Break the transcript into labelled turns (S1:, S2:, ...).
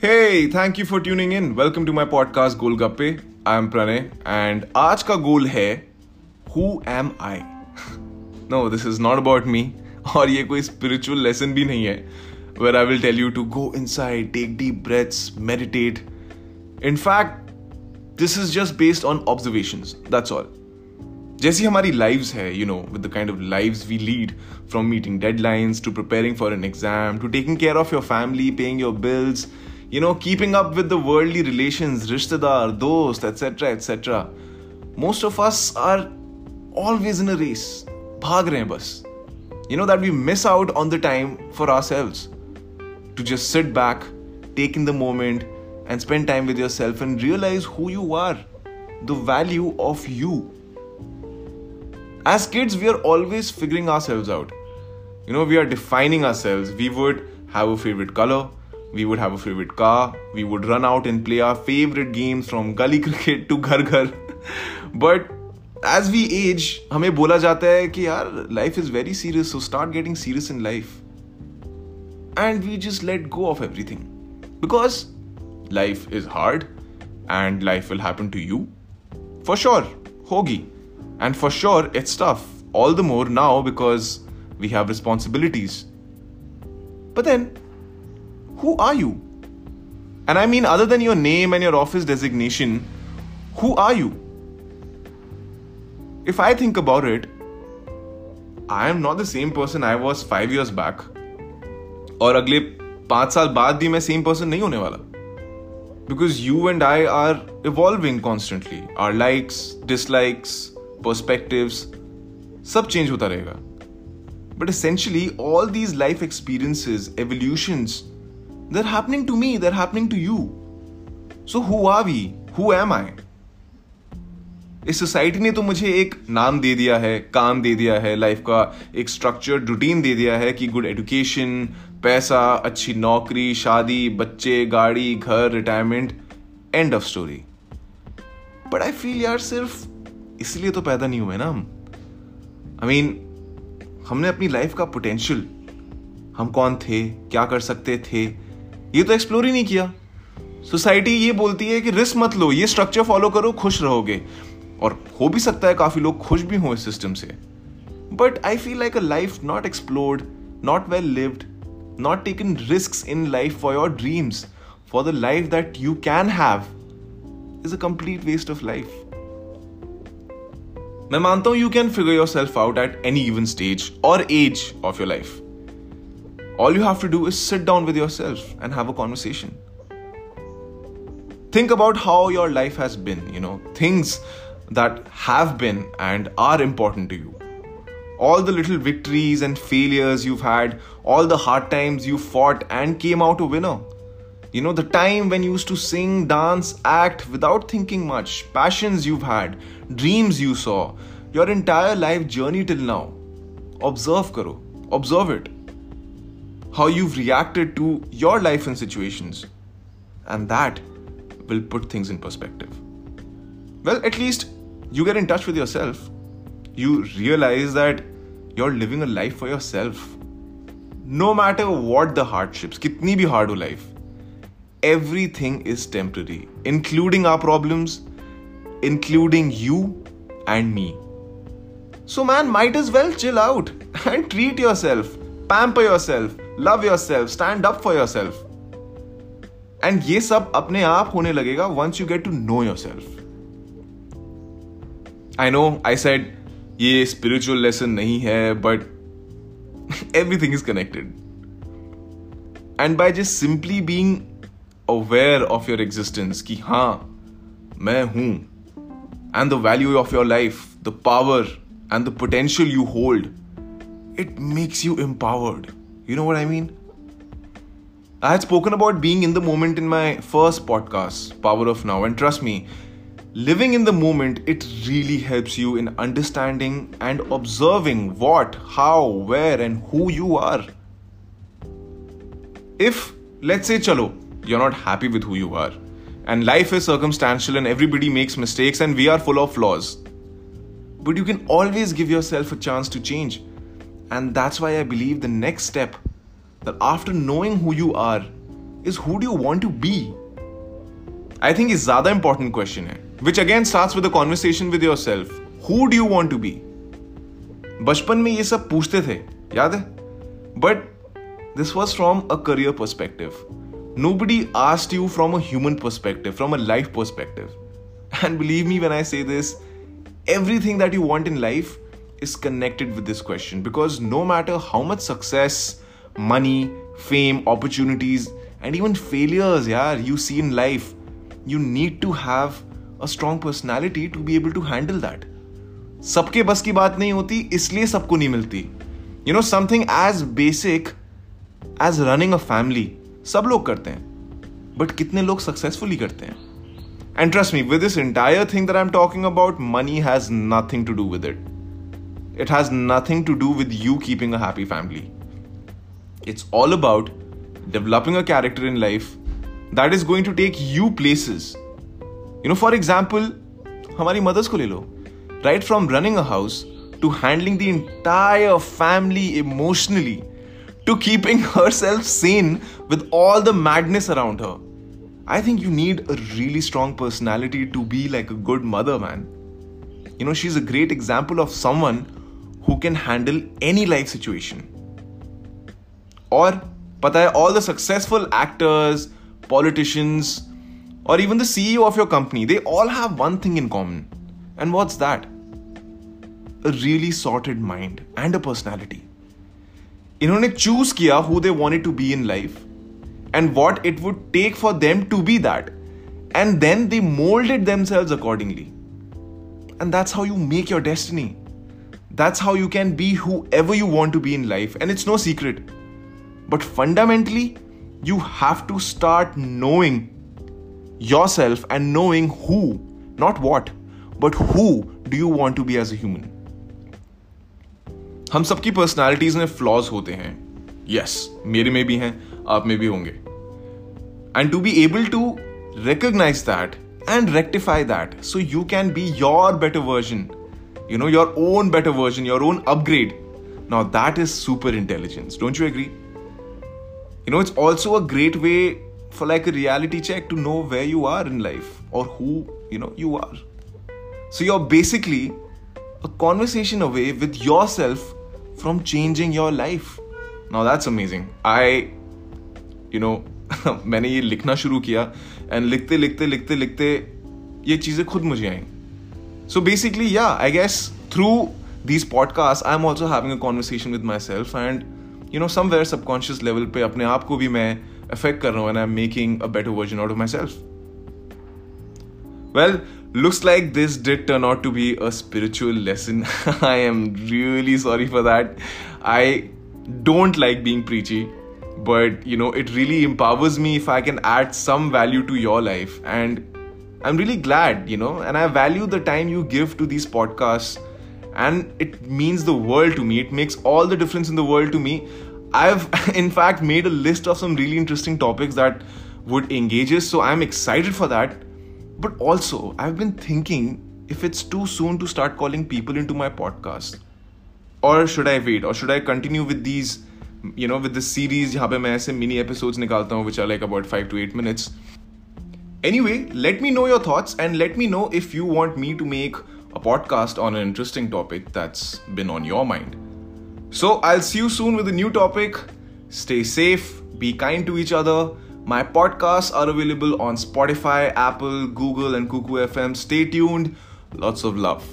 S1: Hey, thank you for tuning in. Welcome to my podcast Golgappe. I am Pranay and आज का गोल है Who am I? no, this is not about me और ये कोई spiritual lesson भी नहीं है where I will tell you to go inside, take deep breaths, meditate. In fact, this is just based on observations. That's all. जैसी हमारी lives है you know with the kind of lives we lead from meeting deadlines to preparing for an exam to taking care of your family paying your bills you know, keeping up with the worldly relations, rishtadar, dost, etc., etc. Most of us are always in a race, bhag bas. You know that we miss out on the time for ourselves to just sit back, take in the moment, and spend time with yourself and realize who you are, the value of you. As kids, we are always figuring ourselves out. You know, we are defining ourselves. We would have a favorite color, we would have a favorite car we would run out and play our favorite games from gully cricket to ghar ghar but as we age हमें बोला जाता है कि यार life is very serious so start getting serious in life and we just let go of everything because life is hard and life will happen to you for sure hogi and for sure, it's tough. All the more now because we have responsibilities. But then, who are you? And I mean, other than your name and your office designation, who are you? If I think about it, I am not the same person I was five years back. और अगले पांच साल बाद भी मैं same person नहीं होने वाला because you and I R evolving constantly are likes dislikes perspectives सब चेंज होता रहेगा but essentially all these life experiences evolutions there happening to me there happening to you so who are we who am I is society ने तो मुझे एक नाम दे दिया है, काम दे दिया है लाइफ का एक स्ट्रक्चर्ड रूटीन दे दिया है कि गुड एजुकेशन पैसा, अच्छी नौकरी, शादी, बच्चे, गाड़ी, घर retirement end of story but I feel यार सिर्फ़ इसलिए तो पैदा नहीं हुए ना हम। आई मीन हमने अपनी लाइफ का पोटेंशियल हम कौन थे? क्या कर सकते थे? ये तो एक्सप्लोर ही नहीं किया। सोसाइटी ये बोलती है कि रिस्क मत लो, ये स्ट्रक्चर फॉलो करो, खुश रहोगे। और हो भी सकता है काफ़ी लोग खुश भी हों इस सिस्टम से। But I feel like a life not explored not well lived not taken risk in life for your dreams for the life that you can have is a complete waste of life मैं मानता हूँ you can figure yourself out at any even stage और age of your life all you have to do is sit down with yourself and have a conversation. Think about how your life has been, you know, things that have been and are important to you. All the little victories and failures you've had, all the hard times you fought and came out a winner. You know, the time when you used to sing, dance, act without thinking much, passions you've had, dreams you saw, your entire life journey till now. Observe karo, observe it. How you've reacted to your life and situations. And that will put things in perspective. Well, at least you get in touch with yourself. You realize that you're living a life for yourself. No matter what the hardships, kitni bhi hard life, everything is temporary, including our problems, including you and me. So, man, might as well chill out and treat yourself, pamper yourself, love yourself stand up for yourself and ये सब अपने आप होने लगेगा once you get to know yourself I know I said ये spiritual lesson नहीं है but everything is connected and by just simply being aware of your existence कि हाँ मैं हूँ and the value of your life the power and the potential you hold it makes you empowered You know what I mean? I had spoken about being in the moment in my first podcast, Power of Now, and trust me, living in the moment, it really helps you in understanding and observing what, how, where, and who you are. If, let's say, chalo, you're not happy with who you are, and life is circumstantial and everybody makes mistakes and we are full of flaws. But you can always give yourself a chance to change. And that's why I believe the next step that after knowing who you are is who do you want to be? I think is ज़्यादा important question है which again starts with a conversation with yourself. Who do you want to be? बचपन में ये सब पूछते थे याद है but this was from a career perspective nobody asked you from a human perspective, from a life perspective. And believe me when I say this, everything that you want in life is connected with this question because no matter how much success, money, fame, opportunities, and even failures yeah, you see in life, you need to have a strong personality to be able to handle that. सबके बस की बात नहीं होती इसलिए सबको नहीं मिलती you know something as basic as running a family सब लोग करते हैं बट कितने लोग सक्सेसफुली करते हैं and trust me with this entire thing that I am talking about money has nothing to do with it it has nothing to do with you keeping a happy family it's all about developing a character in life that is going to take you places. You know, for example, हमारी mothers को ले लो right from running a house to handling the entire family emotionally to keeping herself sane with all the madness around her. I think you need a really strong personality to be like a good mother, man. You know, she's a great example of someone who can handle any life situation. Or, pata hai, all the successful actors, politicians, or even the CEO of your company, they all have one thing in common and what's that? A really sorted mind and a personality. इन्होंने choose किया who they wanted to be in life and what it would take for them to be that and then they moulded them सेल्व accordingly and that's how you make your destiny that's how you can be whoever you want to be in life and it's no secret but fundamentally you have to start knowing yourself and knowing who not what but who do you want to be as human हम सबकी personalities में flaws होते हैं yes yes, मेरे में भी हैं आप में भी होंगे and to be able to recognise that and rectify that so you can be your better version you know your own better version your own upgrade now that is super intelligence don't you agree you know it's also a great way for like a reality check to know where you are in life or who you know you are so you're basically a conversation away with yourself from changing your life. Now that's amazing. I, you know, मैंने ये लिखना शुरू किया and लिखते लिखते लिखते लिखते ये चीज़ें खुद मुझे आई सो बेसिकली या I guess through these podcasts i'm also having a conversation with myself and you know somewhere subconscious level पे अपने आप को भी मैं affect कर रहा हूँ and I'm making a better version out of myself well Looks like this did turn out to be a spiritual lesson. I am really sorry for that. I don't like being preachy, but you know, it really empowers me if I can add some value to your life. And I'm really glad, you know, and I value the time you give to these podcasts. And it means the world to me. It makes all the difference in the world to me. I've, in fact, made a list of some really interesting topics that would engage us. So I'm excited for that. But also, I've been thinking if it's too soon to start calling people into my podcast. Or should I wait? Or should I continue with these, you know, with this series, where I mini episodes, nikalta which are like about five to eight minutes? Anyway, let me know your thoughts and let me know if you want me to make a podcast on an interesting topic that's been on your mind. So I'll see you soon with a new topic. Stay safe, be kind to each other my podcasts are available on Spotify, Apple, Google, and Kuku FM. Stay tuned. Lots of love.